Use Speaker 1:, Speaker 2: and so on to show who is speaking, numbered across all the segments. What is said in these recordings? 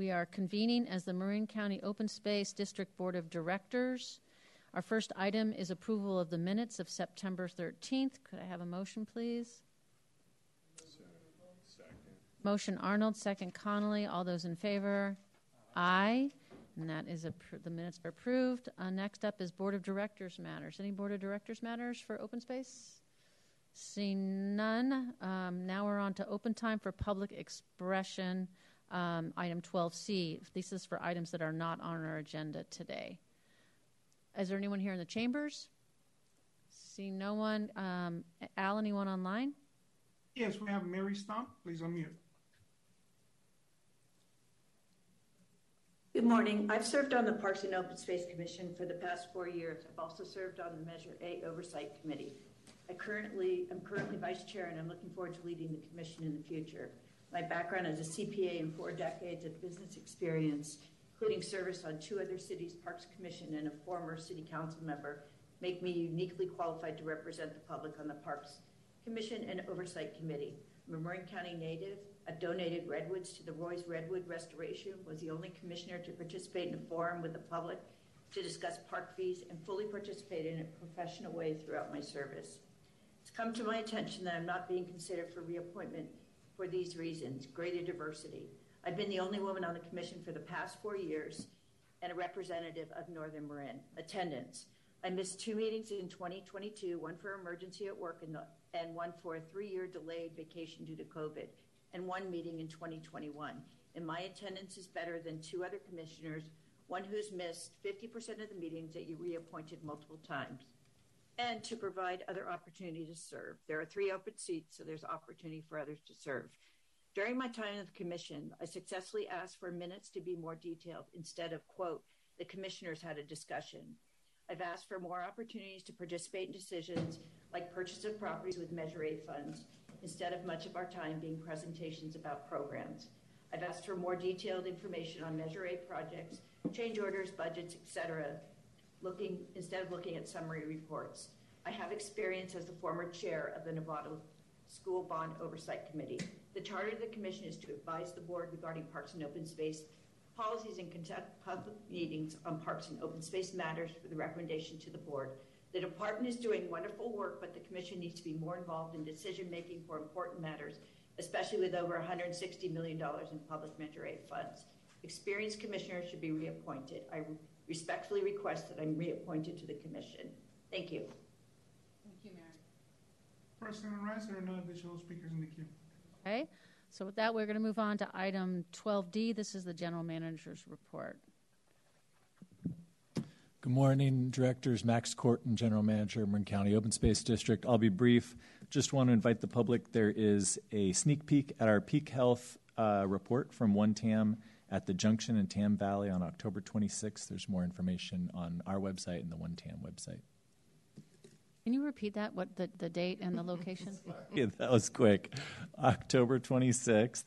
Speaker 1: we are convening as the Marin County Open Space District Board of Directors. Our first item is approval of the minutes of September 13th. Could I have a motion, please? Motion Arnold, second Connolly. All those in favor? Aye. And that is appro- the minutes are approved. Uh, next up is Board of Directors matters. Any Board of Directors matters for open space? Seeing none, um, now we're on to open time for public expression. Um, item 12C. This is for items that are not on our agenda today. Is there anyone here in the chambers? See no one. Um, Al, anyone online?
Speaker 2: Yes, we have Mary Stump. Please unmute.
Speaker 3: Good morning. I've served on the Parks and Open Space Commission for the past four years. I've also served on the Measure A Oversight Committee. I currently am currently vice chair, and I'm looking forward to leading the commission in the future. My background as a CPA and four decades of business experience, including service on two other cities' Parks Commission and a former city council member, make me uniquely qualified to represent the public on the Parks Commission and Oversight Committee. I'm a Marin County native. I've donated redwoods to the Roy's Redwood Restoration, was the only commissioner to participate in a forum with the public to discuss park fees, and fully participated in a professional way throughout my service. It's come to my attention that I'm not being considered for reappointment for these reasons greater diversity. I've been the only woman on the commission for the past four years and a representative of Northern Marin. Attendance. I missed two meetings in 2022, one for emergency at work and, the, and one for a three year delayed vacation due to COVID, and one meeting in 2021. And my attendance is better than two other commissioners, one who's missed 50% of the meetings that you reappointed multiple times and to provide other opportunity to serve. There are three open seats, so there's opportunity for others to serve. During my time in the commission, I successfully asked for minutes to be more detailed instead of, quote, the commissioners had a discussion. I've asked for more opportunities to participate in decisions like purchase of properties with Measure A funds instead of much of our time being presentations about programs. I've asked for more detailed information on Measure A projects, change orders, budgets, etc., looking instead of looking at summary reports. I have experience as the former chair of the Novato School Bond Oversight Committee. The charter of the commission is to advise the board regarding parks and open space policies and conduct public meetings on parks and open space matters for the recommendation to the board. The department is doing wonderful work, but the commission needs to be more involved in decision making for important matters, especially with over $160 million in public Measure A funds. Experienced commissioners should be reappointed. I respectfully request that I'm reappointed to the commission. Thank you.
Speaker 1: Thank you, Mary.
Speaker 2: President Rice, there are no additional speakers in the queue.
Speaker 1: Okay, so with that, we're going to move on to item 12D. This is the general manager's report.
Speaker 4: Good morning, directors. Max Korten, General Manager, of Marin County Open Space District. I'll be brief. Just want to invite the public. There is a sneak peek at our peak health uh, report from One Tam at the junction in Tam Valley on October 26th. There's more information on our website and the One Tam website.
Speaker 1: Can you repeat that? What the, the date and the location?
Speaker 4: yeah, that was quick. October 26th,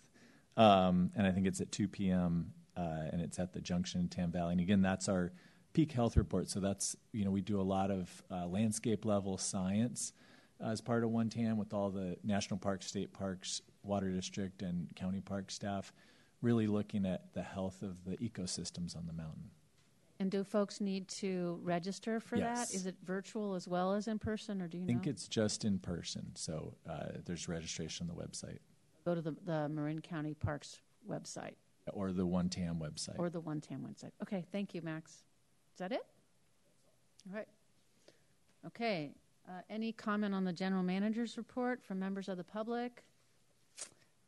Speaker 4: um, and I think it's at 2 p.m. Uh, and it's at the junction in Tam Valley. And again, that's our peak health report. So that's you know we do a lot of uh, landscape level science uh, as part of One Tam with all the national parks, state parks, water district, and county park staff, really looking at the health of the ecosystems on the mountain.
Speaker 1: And do folks need to register for
Speaker 4: Yes.
Speaker 1: that? Is it virtual as well as in person, or do you
Speaker 4: I think
Speaker 1: know?
Speaker 4: it's just in person, so uh, there's registration on the website
Speaker 1: Go to the, the Marin County Parks website
Speaker 4: or the One Tam website.
Speaker 1: or the One Tam website. Okay, thank you, Max. Is that it? All right. Okay. Uh, any comment on the general manager's report from members of the public?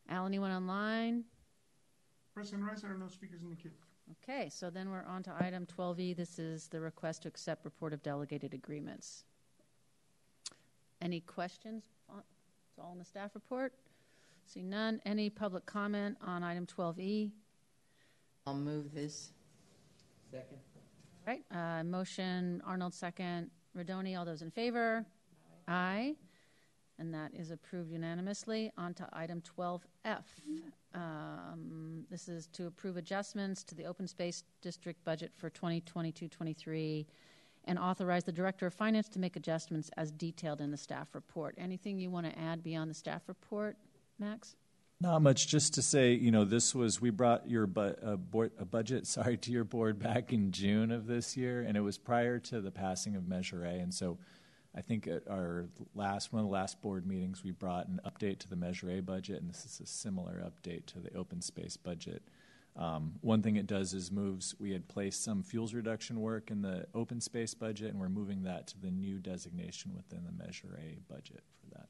Speaker 1: Al, anyone online?
Speaker 2: President Rice, there are no speakers in the queue.
Speaker 1: Okay, so then we're on to item 12E. This is the request to accept report of delegated agreements. Any questions? It's all in the staff report. See none. Any public comment on item 12E?
Speaker 5: I'll move this. Second.
Speaker 1: All right, uh, motion Arnold second. Rodoni, all those in favor? Aye. And that is approved unanimously. On to item 12F. Um, this is to approve adjustments to the open space district budget for 2022-23 and authorize the director of finance to make adjustments as detailed in the staff report. Anything you want to add beyond the staff report, Max?
Speaker 4: Not much, just to say, you know, this was, we brought your a, board, a budget, sorry, to your board back in June of this year, and it was prior to the passing of Measure A. And so I think at our last, one of the last board meetings, we brought an update to the Measure A budget, and this is a similar update to the open space budget. Um, one thing it does is moves, we had placed some fuels reduction work in the open space budget, and we're moving that to the new designation within the Measure A budget for that.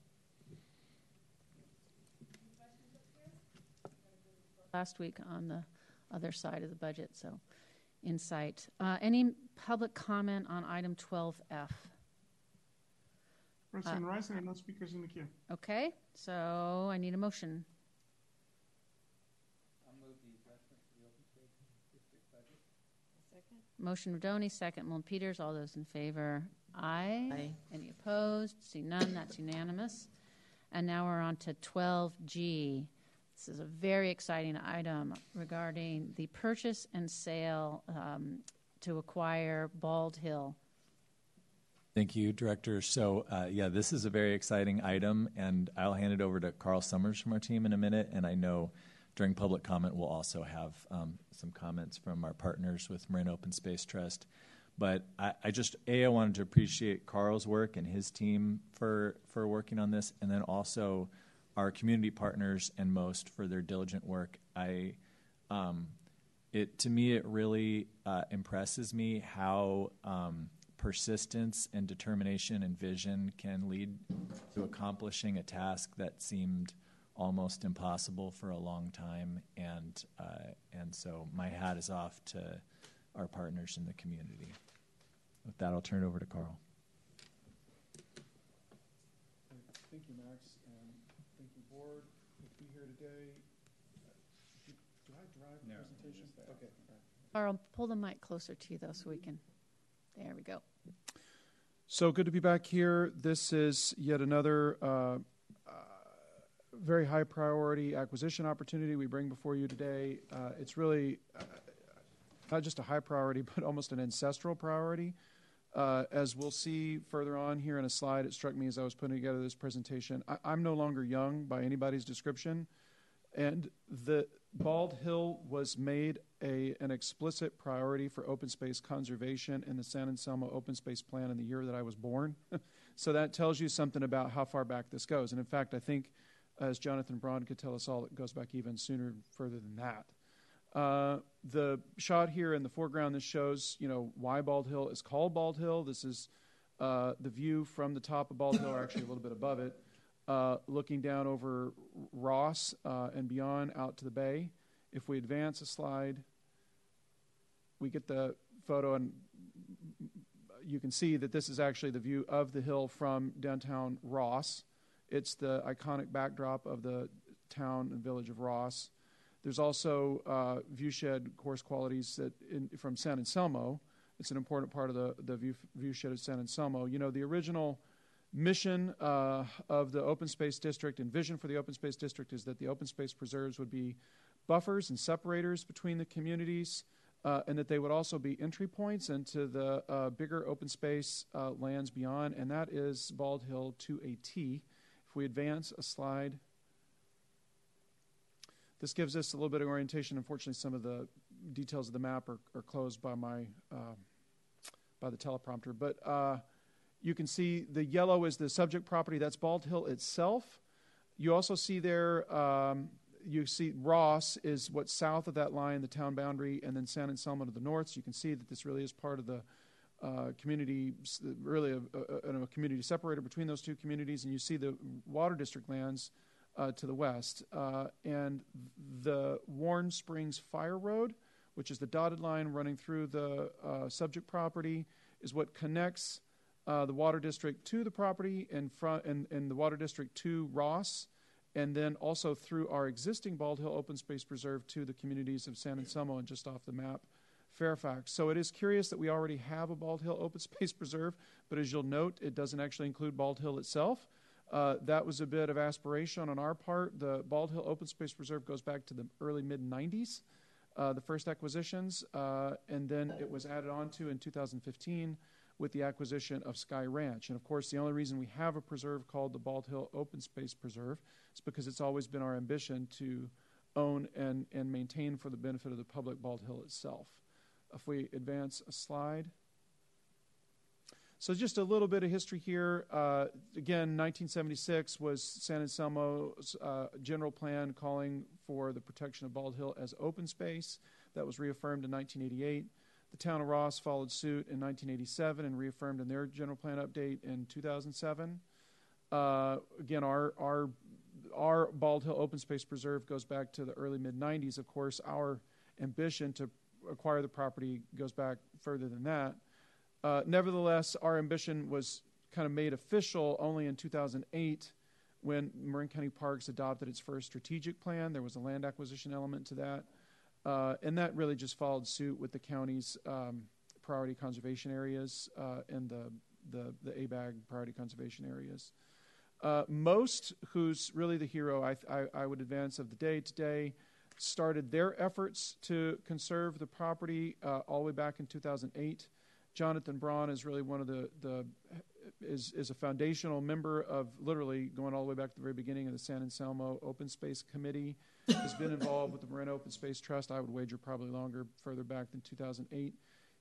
Speaker 1: last week on the other side of the budget, so insight. Uh, Any public comment on item 12F?
Speaker 2: President Rice, there are no speakers in the queue.
Speaker 1: Okay, so I need a motion. Motion Rodoni, second Moulton Peters. All those in favor? Aye.
Speaker 5: Aye.
Speaker 1: Any opposed? See none. That's unanimous. And now we're on to 12G. This is a very exciting item regarding the purchase and sale um, to acquire Bald Hill.
Speaker 4: Thank you, Director. So, uh, yeah, this is a very exciting item, and I'll hand it over to Carl Somers from our team in a minute. And I know during public comment, we'll also have um, some comments from our partners with Marin Open Space Trust. But I, I just, A, I wanted to appreciate Carl's work and his team for, for working on this, and then also our community partners and MOST for their diligent work. I, um, it to me, it really uh, impresses me how um, persistence and determination and vision can lead to accomplishing a task that seemed almost impossible for a long time. And uh, and so my hat is off to our partners in the community. With that, I'll turn it over to Carl.
Speaker 6: Thank you, Max, and thank you, board, to be here today. Did did I drive the presentation? Okay.
Speaker 1: Carl, pull the mic closer to you, though, so we can. There we go.
Speaker 6: So good to be back here. This is yet another uh, uh, very high priority acquisition opportunity we bring before you today. Uh, it's really uh, not just a high priority, but almost an ancestral priority. Uh, as we'll see further on here in a slide, it struck me as I was putting together this presentation. I, I'm no longer young by anybody's description, and the Bald Hill was made a, an explicit priority for open space conservation in the San Anselmo Open Space Plan in the year that I was born. so that tells you something about how far back this goes. And in fact, I think, as Jonathan Braun could tell us all, it goes back even sooner, further than that. Uh, the shot here in the foreground, this shows, you know, why Bald Hill is called Bald Hill. This is uh, the view from the top of Bald Hill, or actually a little bit above it, uh, looking down over Ross uh, and beyond out to the bay. If we advance a slide, we get the photo, and you can see that this is actually the view of the hill from downtown Ross. It's the iconic backdrop of the town and village of Ross. There's also uh, viewshed course qualities that in, from San Anselmo. It's an important part of the, the view, viewshed of San Anselmo. You know, the original mission uh, of the open space district and vision for the open space district is that the open space preserves would be buffers and separators between the communities, uh, and that they would also be entry points into the uh, bigger open space uh, lands beyond, and that is Bald Hill to a T. If we advance a slide, this gives us a little bit of orientation. Unfortunately, some of the details of the map are, are closed by my uh, by the teleprompter, but uh, you can see the yellow is the subject property. That's Bald Hill itself. You also see there. Um, you see Ross is what's south of that line, the town boundary, and then San Anselmo to the north. So you can see that this really is part of the uh, community, really a, a, a, community separator between those two communities. And you see the water district lands uh, to the west. Uh, and the Worn Springs Fire Road, which is the dotted line running through the uh, subject property, is what connects uh, the water district to the property and, front, and, and the water district to Ross and then also through our existing Bald Hill Open Space Preserve to the communities of San Anselmo and just off the map, Fairfax. So it is curious that we already have a Bald Hill Open Space Preserve, but as you'll note, it doesn't actually include Bald Hill itself. Uh, that was a bit of aspiration on our part. The Bald Hill Open Space Preserve goes back to the early mid 90s, uh, the first acquisitions, uh, and then it was added on to in 2015 with the acquisition of Sky Ranch. And of course, the only reason we have a preserve called the Bald Hill Open Space Preserve is because it's always been our ambition to own and, and maintain for the benefit of the public Bald Hill itself. If we advance a slide. So just a little bit of history here. Uh, again, 1976 was San Anselmo's uh, general plan calling for the protection of Bald Hill as open space. That was reaffirmed in 1988. The town of Ross followed suit in 1987 and reaffirmed in their general plan update in 2007. Uh, again, our our our Bald Hill Open Space Preserve goes back to the early mid 90s. Of course, our ambition to acquire the property goes back further than that. Uh, nevertheless, our ambition was kind of made official only in 2008 when Marin County Parks adopted its first strategic plan. There was a land acquisition element to that. Uh, and that really just followed suit with the county's um, priority conservation areas uh, and the, the, the ABAG priority conservation areas. Uh, MOST, who's really the hero, I, I, I, would advance of the day today, started their efforts to conserve the property uh, all the way back in 2008. Jonathan Braun is really one of the, the is, is a foundational member of literally going all the way back to the very beginning of the San Anselmo Open Space Committee. has been involved with the Marin Open Space Trust. I would wager probably longer, further back than 2008.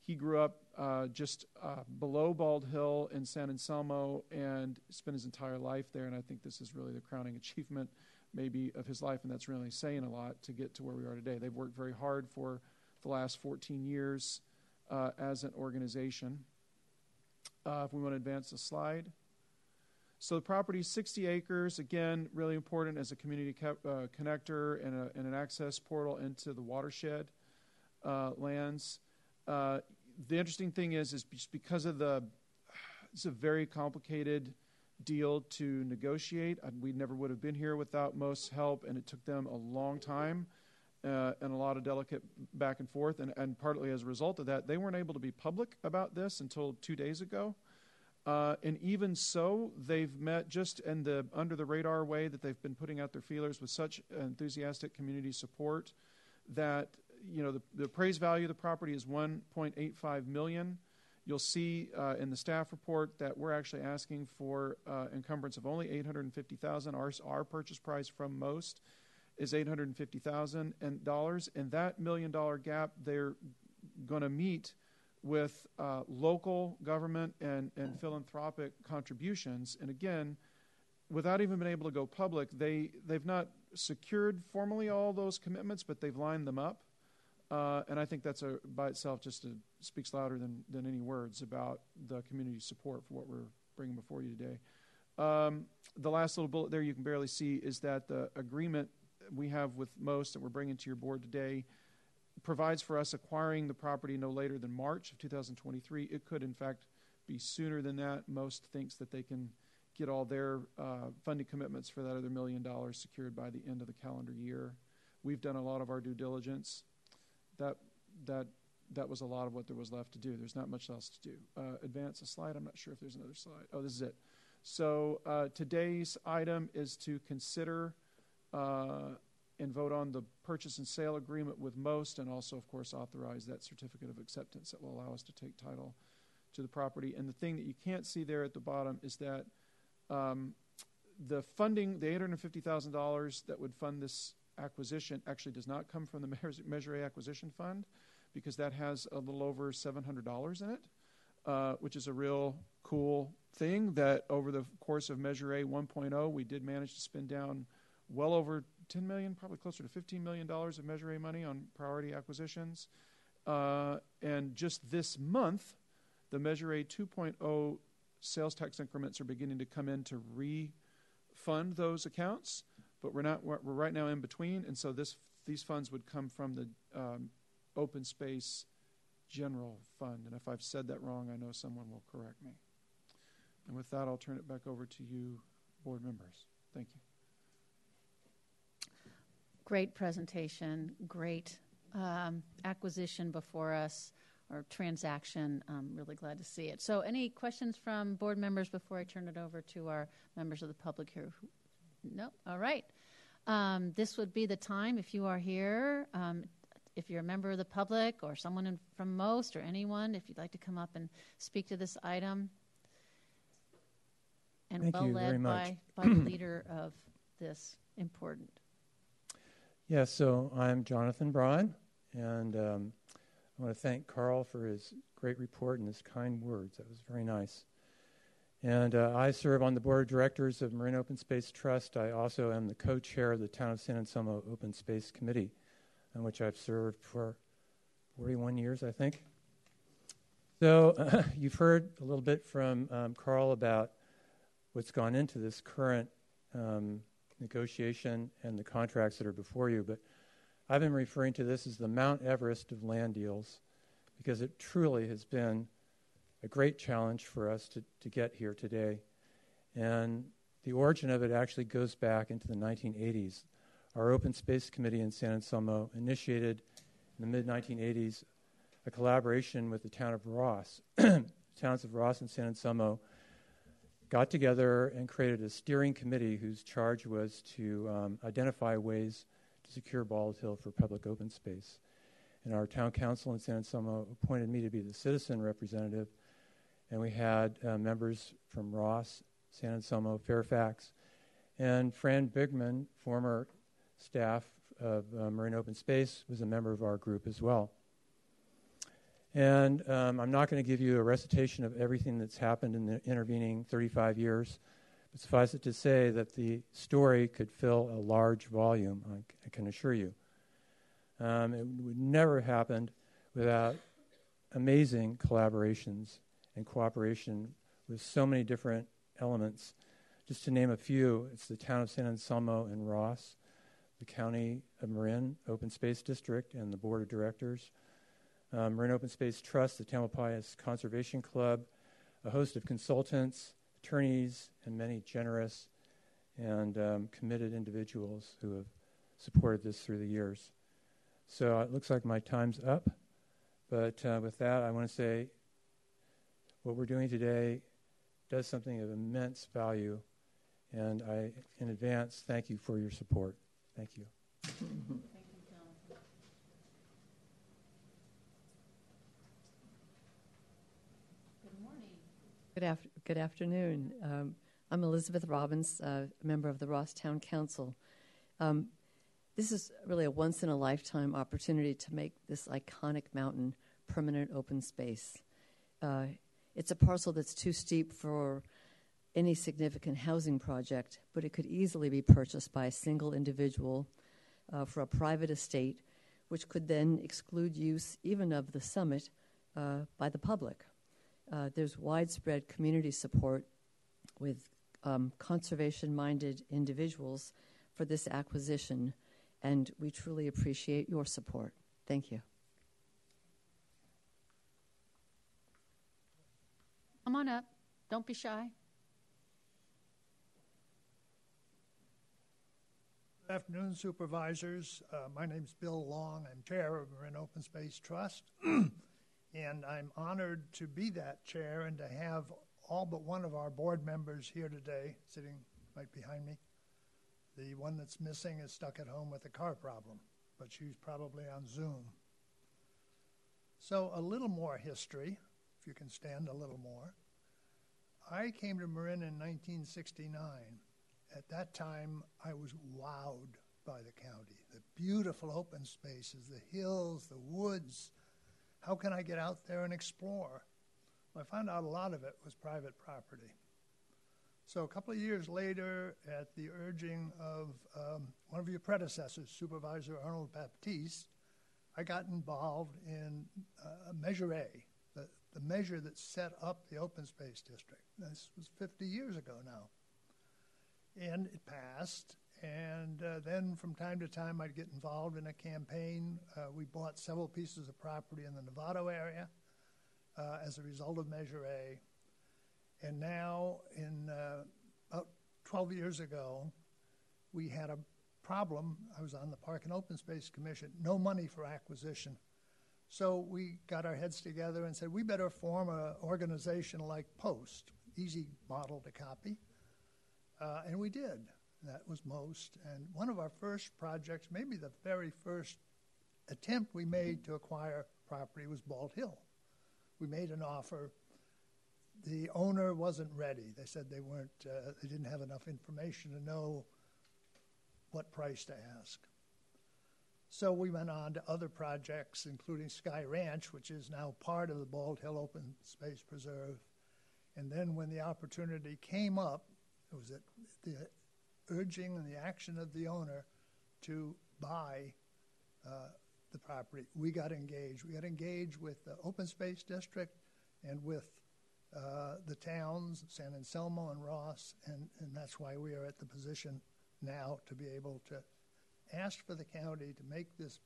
Speaker 6: He grew up uh, just uh, below Bald Hill in San Anselmo and spent his entire life there. And I think this is really the crowning achievement, maybe, of his life. And that's really saying a lot to get to where we are today. They've worked very hard for the last 14 years uh, as an organization. Uh, if we want to advance the slide. So the property is 60 acres. Again, really important as a community uh, connector and, a, and, an access portal into the watershed uh, lands. Uh, the interesting thing is, is because of the, it's a very complicated deal to negotiate. We never would have been here without MOST help, and it took them a long time uh, and a lot of delicate back and forth. And, and partly as a result of that, they weren't able to be public about this until two days ago. Uh, and even so, they've met just in the under the radar way that they've been putting out their feelers with such enthusiastic community support that you know the, the appraised value of the property is 1.85 million. You'll see uh, in the staff report that we're actually asking for uh, encumbrance of only 850,000. Our our purchase price from MOST is 850,000 dollars, and that million dollar gap they're going to meet with uh, local government and, and philanthropic contributions. And again, without even being able to go public, they, they've not secured formally all those commitments, but they've lined them up. Uh, and I think that's a, by itself just a, speaks louder than, than any words about the community support for what we're bringing before you today. Um, the last little bullet there you can barely see is that the agreement we have with MOST that we're bringing to your board today provides for us acquiring the property no later than March of 2023. It could, in fact, be sooner than that. MOST thinks that they can get all their uh, funding commitments for that other million dollars secured by the end of the calendar year. We've done a lot of our due diligence. That that that was a lot of what there was left to do. There's not much else to do. Uh, advance a slide. I'm not sure if there's another slide. Oh, this is it. So uh, today's item is to consider and vote on the purchase and sale agreement with MOST, and also, of course, authorize that certificate of acceptance that will allow us to take title to the property. And the thing that you can't see there at the bottom is that um, the funding, the $850,000 that would fund this acquisition, actually does not come from the Measure A Acquisition Fund because that has a little over $700 in it, uh, which is a real cool thing that over the course of Measure A 1.0, we did manage to spend down well over 10 million, probably closer to 15 million dollars of Measure A money on priority acquisitions. Uh, and just this month, the Measure A 2.0 sales tax increments are beginning to come in to refund those accounts. But we're not. We're, right now in between, and so this these funds would come from the um, open space general fund. And if I've said that wrong, I know someone will correct me. And with that, I'll turn it back over to you, board members. Thank you.
Speaker 1: Great presentation, great um, acquisition before us or transaction. I'm really glad to see it. So, any questions from board members before I turn it over to our members of the public here? No? All right. Um, this would be the time, if you are here, um, if you're a member of the public or someone in, from MOST or anyone, if you'd like to come up and speak to this item. And
Speaker 7: Thank
Speaker 1: well led by, by the leader of this important.
Speaker 7: Yes, so I'm Jonathan Braun, and um, I want to thank Carl for his great report and his kind words. That was very nice. And uh, I serve on the board of directors of Marin Open Space Trust. I also am the co-chair of the Town of San Anselmo Open Space Committee, on which I've served for 41 years, I think. So you've heard a little bit from um, Carl about what's gone into this current um, negotiation and the contracts that are before you, but I've been referring to this as the Mount Everest of land deals because it truly has been a great challenge for us to, to get here today. And the origin of it actually goes back into the 1980s. Our Open Space Committee in San Anselmo initiated in the mid 1980s a collaboration with the town of Ross. Towns of Ross and San Anselmo got together and created a steering committee whose charge was to um, identify ways to secure Bald Hill for public open space. And our town council in San Anselmo appointed me to be the citizen representative. And we had uh, members from Ross, San Anselmo, Fairfax, and Fran Bigman, former staff of uh, Marin Open Space, was a member of our group as well. And um, I'm not going to give you a recitation of everything that's happened in the intervening 35 years, but suffice it to say that the story could fill a large volume, I, c- I can assure you. Um, it would never have happened without amazing collaborations and cooperation with so many different elements. Just to name a few, it's the town of San Anselmo and Ross, the county of Marin Open Space District, and the board of directors um, Marin Open Space Trust, the Tamalpais Conservation Club, a host of consultants, attorneys, and many generous and um, committed individuals who have supported this through the years. So it looks like my time's up. But uh, with that, I want to say what we're doing today does something of immense value. And I, in advance, thank you for your support. Thank you.
Speaker 1: Good,
Speaker 8: af- good afternoon. Um, I'm Elizabeth Robbins, uh, a member of the Rosstown Council. Um, this is really a once in a lifetime opportunity to make this iconic mountain permanent open space. Uh, it's a parcel that's too steep for any significant housing project, but it could easily be purchased by a single individual uh, for a private estate, which could then exclude use even of the summit uh, by the public. Uh, there's widespread community support with um, conservation minded individuals for this acquisition, and we truly appreciate your support. Thank you.
Speaker 1: Come on up. Don't be shy.
Speaker 9: Good afternoon, supervisors. Uh, my is Bill Long. I'm chair of Marin Open Space Trust, and I'm honored to be that chair and to have all but one of our board members here today, sitting right behind me. The one that's missing is stuck at home with a car problem, but she's probably on Zoom. So, a little more history, if you can stand a little more. I came to Marin in 1969 at that time, I was wowed by the county. The beautiful open spaces, the hills, the woods. How can I get out there and explore? Well, I found out a lot of it was private property. So, a couple of years later, at the urging of um, one of your predecessors, Supervisor Arnold Baptiste, I got involved in uh, Measure A, the, the measure that set up the open space district. This was 50 years ago now and it passed. And uh, then from time to time, I'd get involved in a campaign. Uh, we bought several pieces of property in the Novato area uh, as a result of Measure A. And now, in uh, about 12 years ago, we had a problem. I was on the Park and Open Space Commission, no money for acquisition. So we got our heads together and said, we better form an organization like Post, easy model to copy. Uh, and we did. That was MOST. And one of our first projects, maybe the very first attempt we made to acquire property was Bald Hill. We made an offer. The owner wasn't ready. They said they weren't, uh, they didn't have enough information to know what price to ask. So we went on to other projects, including Sky Ranch, which is now part of the Bald Hill Open Space Preserve. And then when the opportunity came up, it was at the urging the action of the owner to buy uh, the property. We got engaged. We got engaged with the Open Space District and with uh, the towns, San Anselmo and Ross, and, and that's why we are at the position now to be able to ask for the county to make this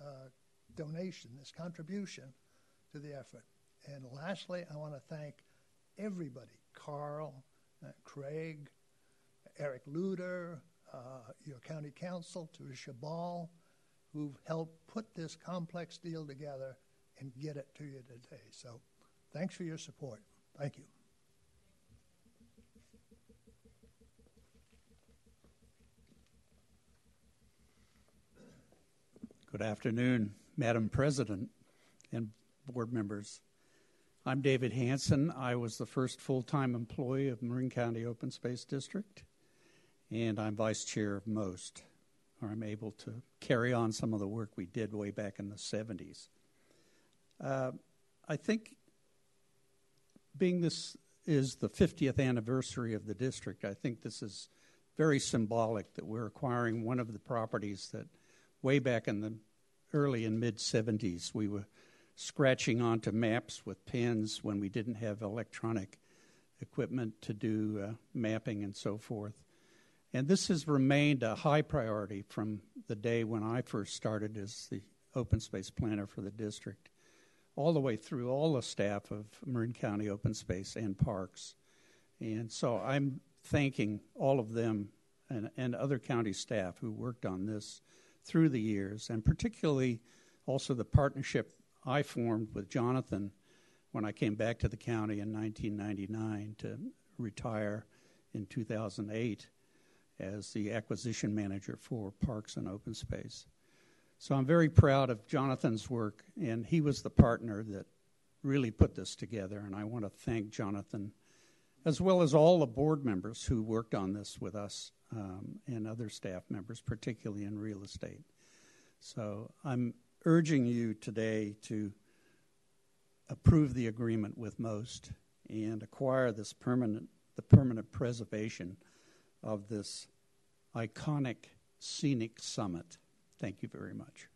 Speaker 9: uh, donation, this contribution to the effort. And lastly, I want to thank everybody Carl, uh, Craig, Eric Luder, uh, your county council, Tarisha Shabal, who've helped put this complex deal together and get it to you today. So thanks for your support. Thank you.
Speaker 10: Good afternoon, Madam President and board members. I'm David Hanson. I was the first full time employee of Marin County Open Space District, and I'm vice chair of MOST, or I'm able to carry on some of the work we did way back in the 70s. Uh, I think being this is the 50th anniversary of the district, I think this is very symbolic that we're acquiring one of the properties that way back in the early and mid 70s we were scratching onto maps with pens when we didn't have electronic equipment to do uh, mapping and so forth. And this has remained a high priority from the day when I first started as the open space planner for the district all the way through all the staff of Marin County Open Space and Parks. And so I'm thanking all of them and, and other county staff who worked on this through the years, and particularly also the partnership I formed with Jonathan when I came back to the county in 1999 to retire in 2008 as the acquisition manager for Parks and Open Space. So I'm very proud of Jonathan's work, and he was the partner that really put this together. And I want to thank Jonathan, as well as all the board members who worked on this with us um, and other staff members, particularly in real estate. So I'm urging you today to approve the agreement with MOST and acquire this permanent the permanent preservation of this iconic scenic summit. Thank you very much.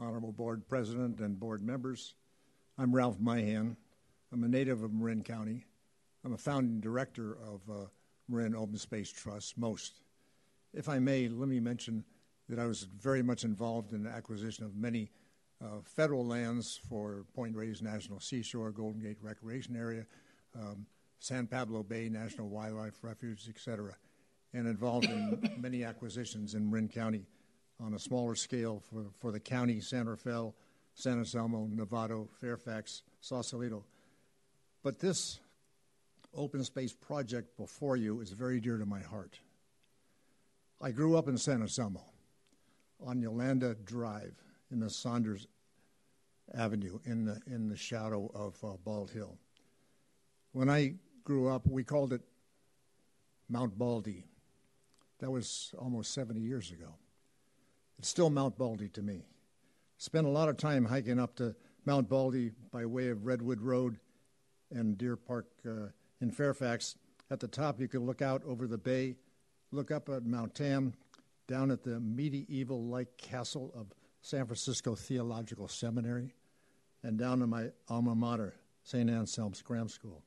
Speaker 11: Honorable Board President and board members, I'm Ralph Mihan. I'm a native of Marin County. I'm a founding director of uh, Marin Open Space Trust, MOST. If I may, let me mention that I was very much involved in the acquisition of many uh, federal lands for Point Reyes National Seashore, Golden Gate Recreation Area, um, San Pablo Bay National Wildlife Refuge, etc., and involved in many acquisitions in Marin County on a smaller scale for, for the county, San Rafael, San Anselmo, Novato, Fairfax, Sausalito. But this open space project before you is very dear to my heart. I grew up in San Anselmo on Yolanda Drive in the Saunders Avenue in the, in the shadow of uh, Bald Hill. When I grew up, we called it Mount Baldy. That was almost 70 years ago. It's still Mount Baldy to me. Spent a lot of time hiking up to Mount Baldy by way of Redwood Road and Deer Park uh, in Fairfax. At the top, you could look out over the bay, look up at Mount Tam, down at the medieval like castle of San Francisco Theological Seminary, and down to my alma mater, St. Anselm's Grammar School.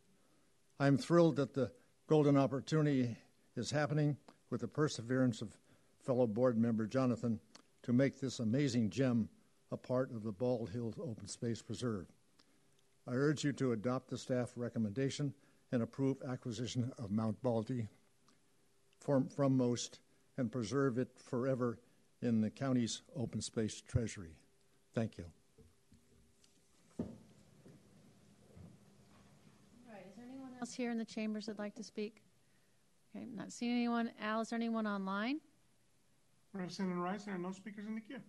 Speaker 11: I'm thrilled that the golden opportunity is happening with the perseverance of fellow board member Jonathan to make this amazing gem a part of the Bald Hills Open Space Preserve. I urge you to adopt the staff recommendation and approve acquisition of Mount Baldy from, from MOST and preserve it forever in the county's open space treasury. Thank you.
Speaker 1: All right, is there anyone else here in the chambers that'd like to speak? Okay, not seeing anyone. Al, is there anyone online?
Speaker 2: President Rice, there are no speakers in the queue.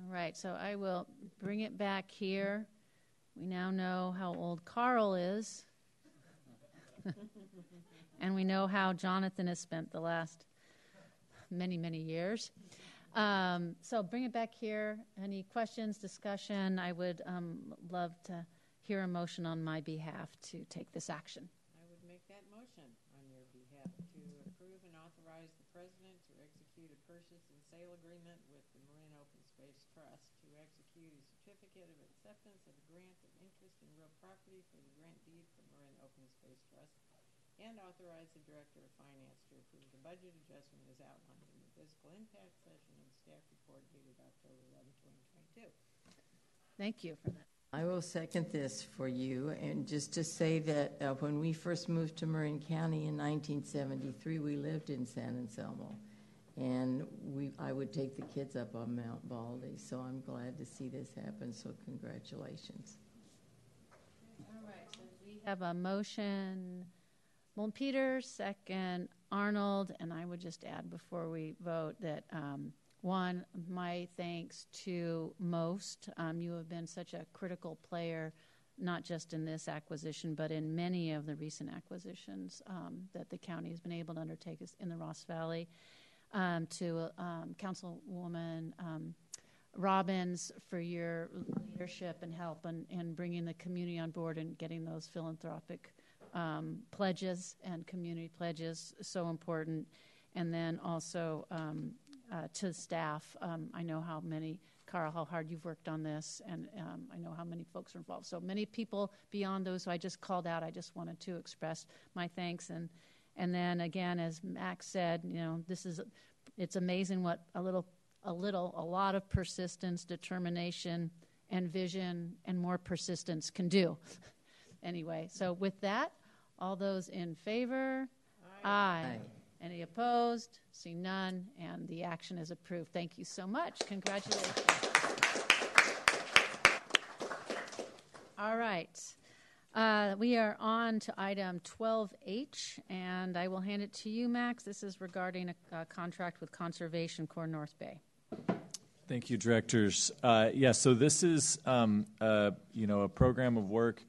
Speaker 1: All right, so I will bring it back here. We now know how old Carl is. and we know how Jonathan has spent the last many, many years. Um, so bring it back here. Any questions, discussion? I would um, love to hear a motion on my behalf to take this action.
Speaker 5: I would make that motion on your behalf to approve and authorize the president to execute a purchase and sale agreement with the Marin Open Space Trust to execute a certificate of acceptance of a grant of interest in real property for the grant deed for Marin Open Space Trust and authorize the director of finance to approve the budget adjustment as outlined in the fiscal impact session and staff report dated October 11, 2022.
Speaker 1: Thank you for that.
Speaker 5: I will second this for you, and just to say that uh, when we first moved to Marin County in 1973, we lived in San Anselmo, and we I would take the kids up on Mount Baldy. So I'm glad to see this happen. So congratulations.
Speaker 1: All right, so we have a motion. Moulton Peters, second Arnold, and I would just add before we vote that um, one, my thanks to MOST. Um, you have been such a critical player, not just in this acquisition, but in many of the recent acquisitions um, that the county has been able to undertake in the Ross Valley. Um, to um, Councilwoman um, Robbins for your leadership and help and, and bringing the community on board and getting those philanthropic um, pledges and community pledges so important. And then also um, uh, to staff, um, I know how many, Carl, how hard you've worked on this, and um, I know how many folks are involved. So many people beyond those who I just called out, I just wanted to express my thanks. And, and then again, as Max said, you know, this is, it's amazing what a little, a little, a lot of persistence, determination, and vision, and more persistence can do. anyway, so with that, all those in favor? Aye.
Speaker 5: Aye.
Speaker 1: Any opposed? See none, and the action is approved. Thank you so much. Congratulations. All right. Uh, we are on to item 12H, and I will hand it to you, Max. This is regarding a, a contract with Conservation Corps North Bay.
Speaker 4: Thank you, directors. Uh, yeah, so this is um, uh, you know a program of work.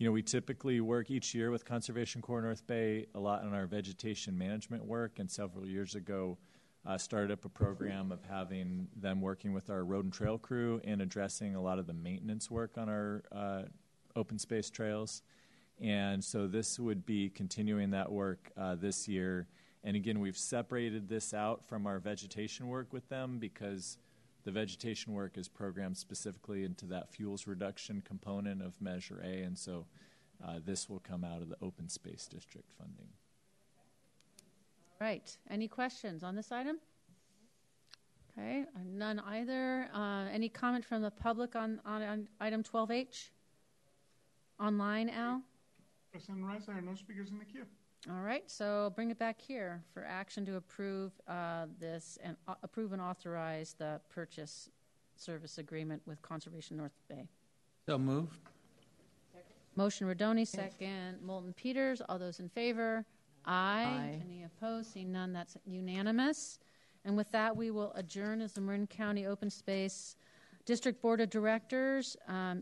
Speaker 4: You know, we typically work each year with Conservation Corps North Bay a lot on our vegetation management work, and several years ago, uh, started up a program of having them working with our road and trail crew and addressing a lot of the maintenance work on our uh, open space trails. And so this would be continuing that work uh, this year. And again, we've separated this out from our vegetation work with them because the vegetation work is programmed specifically into that fuels reduction component of Measure A, and so uh, this will come out of the open space district funding.
Speaker 1: Right. Any questions on this item? Okay, none either. Uh, any comment from the public on, on, on item 12H? Online, Al?
Speaker 2: President Rice, there are no speakers in the queue.
Speaker 1: All right, so bring it back here for action to approve uh, this and uh, approve and authorize the purchase service agreement with Conservation North Bay.
Speaker 5: So moved.
Speaker 1: Motion Rodoni, second Moulton Peters. All those in favor? Aye.
Speaker 5: Aye.
Speaker 1: Any opposed? Seeing none, that's unanimous. And with that, we will adjourn as the Marin County Open Space District Board of Directors. Um,